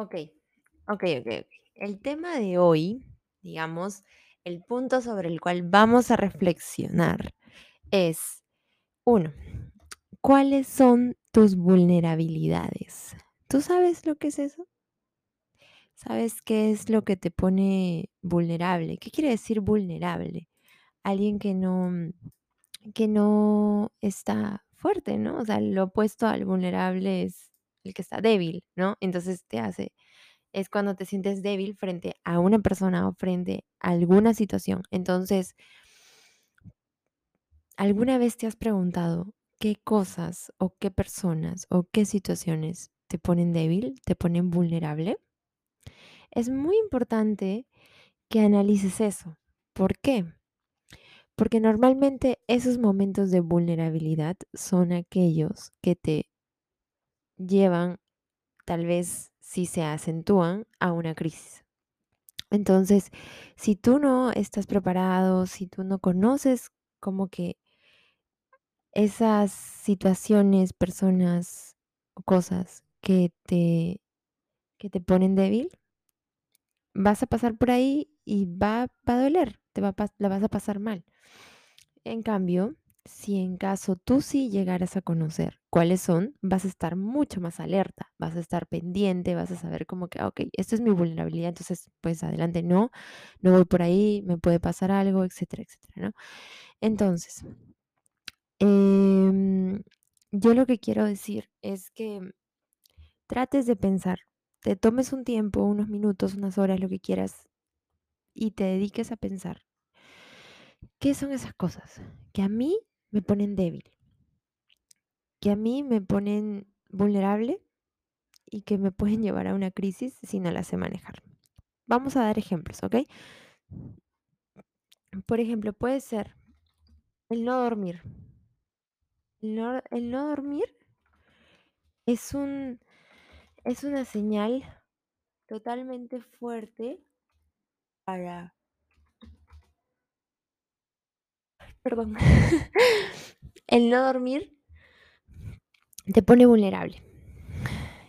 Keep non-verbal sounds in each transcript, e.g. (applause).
Ok, ok, ok. El tema de hoy, digamos, el punto sobre el cual vamos a reflexionar es, uno, ¿cuáles son tus vulnerabilidades? ¿Tú sabes lo que es eso? ¿Sabes qué es lo que te pone vulnerable? ¿Qué quiere decir vulnerable? Alguien que no, que no está fuerte, ¿no? O sea, lo opuesto al vulnerable es el que está débil, ¿no? Entonces te hace es cuando te sientes débil frente a una persona o frente a alguna situación. Entonces, ¿alguna vez te has preguntado qué cosas o qué personas o qué situaciones te ponen débil, te ponen vulnerable? Es muy importante que analices eso. ¿Por qué? Porque normalmente esos momentos de vulnerabilidad son aquellos que te llevan, tal vez si se acentúan, a una crisis. Entonces, si tú no estás preparado, si tú no conoces como que esas situaciones, personas o cosas que te, que te ponen débil, vas a pasar por ahí y va, va a doler, te va a la vas a pasar mal. En cambio, si en caso tú sí llegaras a conocer cuáles son, vas a estar mucho más alerta, vas a estar pendiente, vas a saber como que, "Ah, ok, esto es mi vulnerabilidad, entonces pues adelante, no, no voy por ahí, me puede pasar algo, etcétera, etcétera, ¿no? Entonces, em, yo lo que quiero decir es que trates de pensar, te tomes un tiempo, unos minutos, unas horas, lo que quieras, y te dediques a pensar, ¿qué son esas cosas que a mí me ponen débil? que a mí me ponen vulnerable y que me pueden (laughs) llevar a una crisis si no la sé manejar. Vamos a dar ejemplos, ¿ok? Por ejemplo, puede ser el no dormir. El no, el no dormir es un, es una señal totalmente fuerte para, perdón, (laughs) el no dormir te pone vulnerable.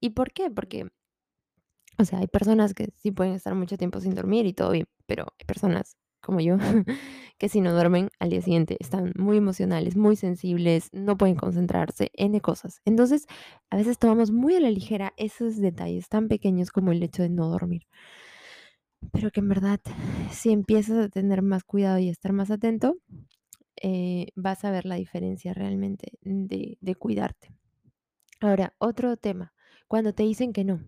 ¿Y por qué? Porque, o sea, hay personas que sí pueden estar mucho tiempo sin dormir y todo bien, pero hay personas como yo (laughs) que si no duermen al día siguiente están muy emocionales, muy sensibles, no pueden concentrarse, N cosas. Entonces, a veces tomamos muy a la ligera esos detalles tan pequeños como el hecho de no dormir. Pero que en verdad, si empiezas a tener más cuidado y a estar más atento, eh, vas a ver la diferencia realmente de, de cuidarte. Ahora, otro tema, cuando te dicen que no,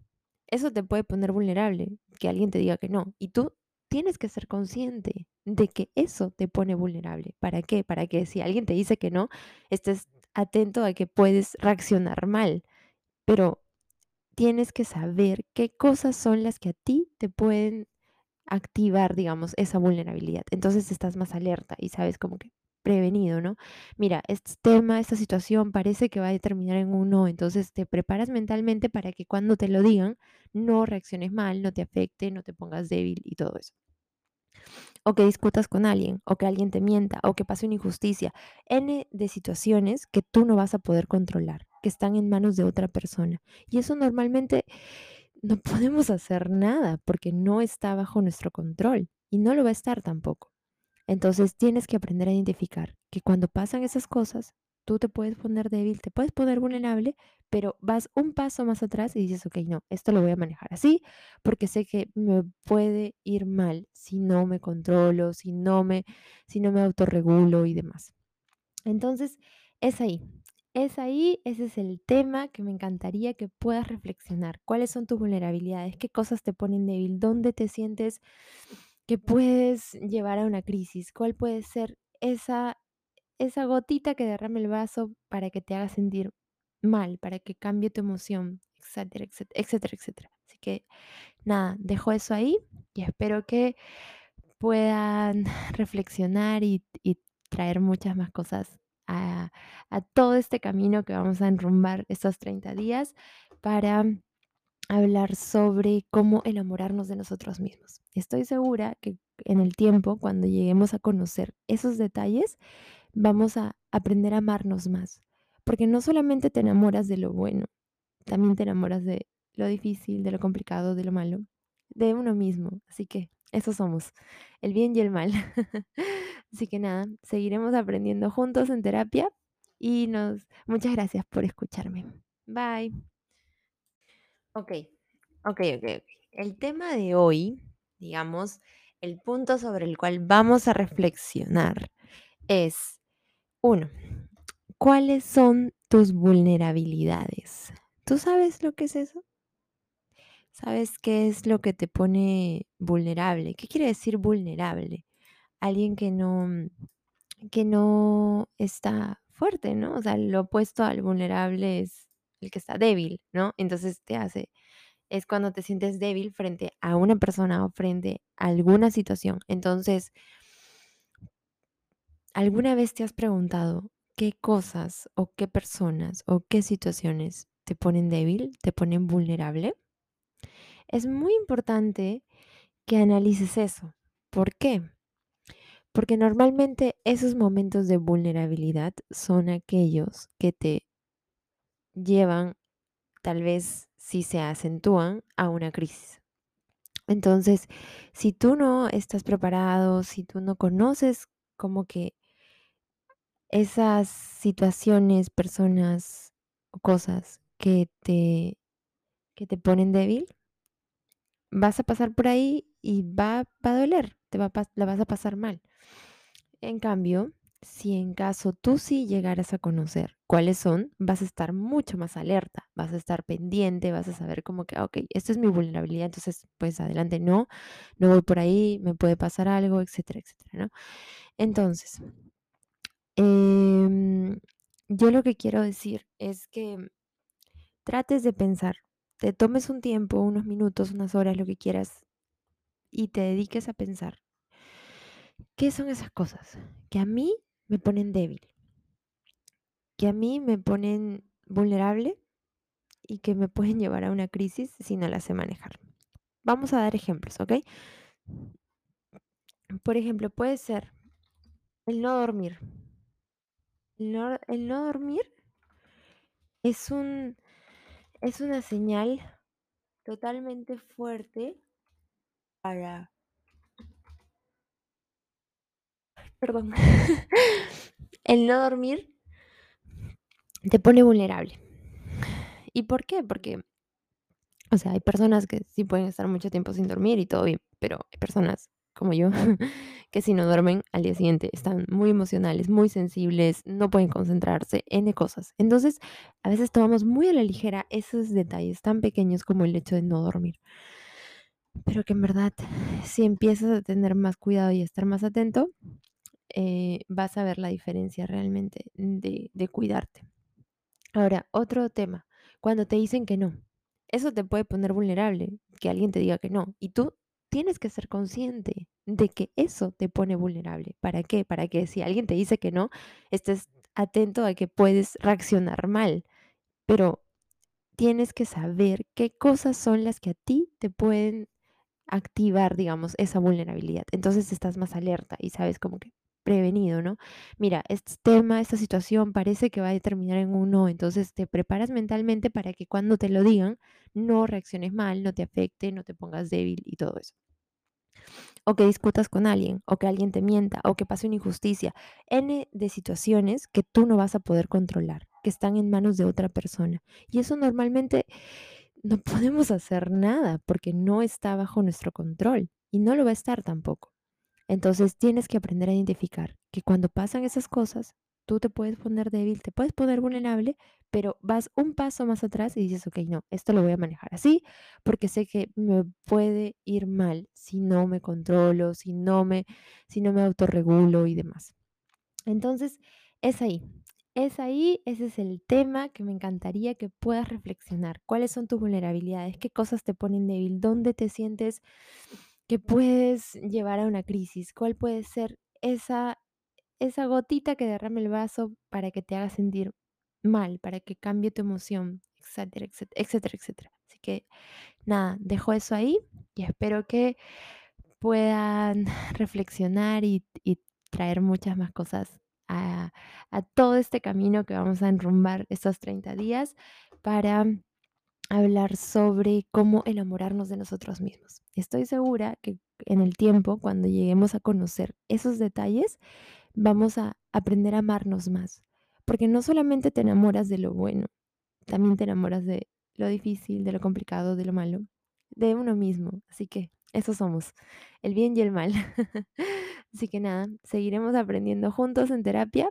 eso te puede poner vulnerable, que alguien te diga que no, y tú tienes que ser consciente de que eso te pone vulnerable. ¿Para qué? Para que si alguien te dice que no, estés atento a que puedes reaccionar mal, pero tienes que saber qué cosas son las que a ti te pueden activar, digamos, esa vulnerabilidad. Entonces estás más alerta y sabes como que prevenido, ¿no? Mira, este tema, esta situación parece que va a terminar en un no, entonces te preparas mentalmente para que cuando te lo digan no reacciones mal, no te afecte, no te pongas débil y todo eso. O que discutas con alguien, o que alguien te mienta, o que pase una injusticia. N de situaciones que tú no vas a poder controlar, que están en manos de otra persona. Y eso normalmente no podemos hacer nada porque no está bajo nuestro control y no lo va a estar tampoco. Entonces tienes que aprender a identificar que cuando pasan esas cosas, tú te puedes poner débil, te puedes poner vulnerable, pero vas un paso más atrás y dices, ok, no, esto lo voy a manejar así porque sé que me puede ir mal si no me controlo, si no me, si no me autorregulo y demás. Entonces, es ahí. Es ahí, ese es el tema que me encantaría que puedas reflexionar. ¿Cuáles son tus vulnerabilidades? ¿Qué cosas te ponen débil? ¿Dónde te sientes que puedes llevar a una crisis? ¿Cuál puede ser esa, esa gotita que derrame el vaso para que te haga sentir mal, para que cambie tu emoción, etcétera, etcétera, etcétera, etcétera? Así que nada, dejo eso ahí y espero que puedan (laughs) reflexionar y, traer muchas más cosas a, a todo este camino que vamos a enrumbar estos 30 días para hablar sobre cómo enamorarnos de nosotros mismos. Estoy segura que en el tiempo, cuando lleguemos a conocer esos detalles, vamos a aprender a amarnos más, porque no solamente te enamoras de lo bueno, también te enamoras de lo difícil, de lo complicado, de lo malo, de uno mismo. Así que eso somos, el bien y el mal. (laughs) Así que nada, seguiremos aprendiendo juntos en terapia y nos muchas gracias por escucharme. Bye. Ok, ok, ok, ok. El tema de hoy, digamos, el punto sobre el cual vamos a reflexionar es, uno, ¿cuáles son tus vulnerabilidades? ¿Tú sabes lo que es eso? ¿Sabes qué es lo que te pone vulnerable? ¿Qué quiere decir vulnerable? Alguien que no, que no está fuerte, ¿no? O sea, lo opuesto al vulnerable es que está débil, ¿no? Entonces te hace, es cuando te sientes débil frente a una persona o frente a alguna situación. Entonces, ¿alguna vez te has preguntado qué cosas o qué personas o qué situaciones te ponen débil, te ponen vulnerable? Es muy importante que analices eso. ¿Por qué? Porque normalmente esos momentos de vulnerabilidad son aquellos que te llevan, tal vez si se acentúan, a una crisis. Entonces, si tú no estás preparado, si tú no conoces como que esas situaciones, personas o cosas que te, que te ponen débil, vas a pasar por ahí y va, va a doler, te va la vas a pasar mal. En cambio, si en caso tú sí llegaras a conocer cuáles son, vas a estar mucho más alerta, vas a estar pendiente, vas a saber como que, "Ah, ok, esto es mi vulnerabilidad, entonces pues adelante, no, no voy por ahí, me puede pasar algo, etcétera, etcétera, ¿no? Entonces, em, yo lo que quiero decir es que trates de pensar, te tomes un tiempo, unos minutos, unas horas, lo que quieras, y te dediques a pensar, ¿qué son esas cosas que a mí me ponen débil? que a mí me ponen vulnerable y que me pueden (laughs) llevar a una crisis si no la sé manejar. Vamos a dar ejemplos, ¿ok? Por ejemplo, puede ser el no dormir. El no, el no dormir es un es una señal totalmente fuerte para, perdón, (laughs) el no dormir te pone vulnerable. ¿Y por qué? Porque, o sea, hay personas que sí pueden estar mucho tiempo sin dormir y todo bien, pero hay personas como yo (laughs) que si no duermen al día siguiente están muy emocionales, muy sensibles, no pueden concentrarse, N cosas. Entonces, a veces tomamos muy a la ligera esos detalles tan pequeños como el hecho de no dormir. Pero que en verdad, si empiezas a tener más cuidado y a estar más atento, eh, vas a ver la diferencia realmente de, de cuidarte. Ahora, otro tema, cuando te dicen que no, eso te puede poner vulnerable, que alguien te diga que no, y tú tienes que ser consciente de que eso te pone vulnerable. ¿Para qué? Para que si alguien te dice que no, estés atento a que puedes reaccionar mal, pero tienes que saber qué cosas son las que a ti te pueden activar, digamos, esa vulnerabilidad. Entonces estás más alerta y sabes como que prevenido, ¿no? Mira, este tema, esta situación parece que va a terminar en un no, entonces te preparas mentalmente para que cuando te lo digan no reacciones mal, no te afecte, no te pongas débil y todo eso. O que discutas con alguien, o que alguien te mienta, o que pase una injusticia. N de situaciones que tú no vas a poder controlar, que están en manos de otra persona. Y eso normalmente no podemos hacer nada porque no está bajo nuestro control y no lo va a estar tampoco. Entonces tienes que aprender a identificar que cuando pasan esas cosas, tú te puedes poner débil, te puedes poner vulnerable, pero vas un paso más atrás y dices, ok, no, esto lo voy a manejar así porque sé que me puede ir mal si no me controlo, si no me, si no me autorregulo y demás. Entonces, es ahí. Es ahí, ese es el tema que me encantaría que puedas reflexionar. ¿Cuáles son tus vulnerabilidades? ¿Qué cosas te ponen débil? ¿Dónde te sientes que puedes llevar a una crisis? ¿Cuál puede ser esa, esa gotita que derrame el vaso para que te haga sentir mal, para que cambie tu emoción, etcétera, etcétera, etcétera, etcétera? Así que nada, dejo eso ahí y espero que puedan (laughs) reflexionar y, y traer muchas más cosas a, a todo este camino que vamos a enrumbar estos 30 días para hablar sobre cómo enamorarnos de nosotros mismos. Estoy segura que en el tiempo, cuando lleguemos a conocer esos detalles, vamos a aprender a amarnos más, porque no solamente te enamoras de lo bueno, también te enamoras de lo difícil, de lo complicado, de lo malo, de uno mismo. Así que eso somos, el bien y el mal. (laughs) Así que nada, seguiremos aprendiendo juntos en terapia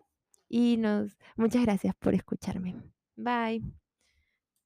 y nos muchas gracias por escucharme. Bye.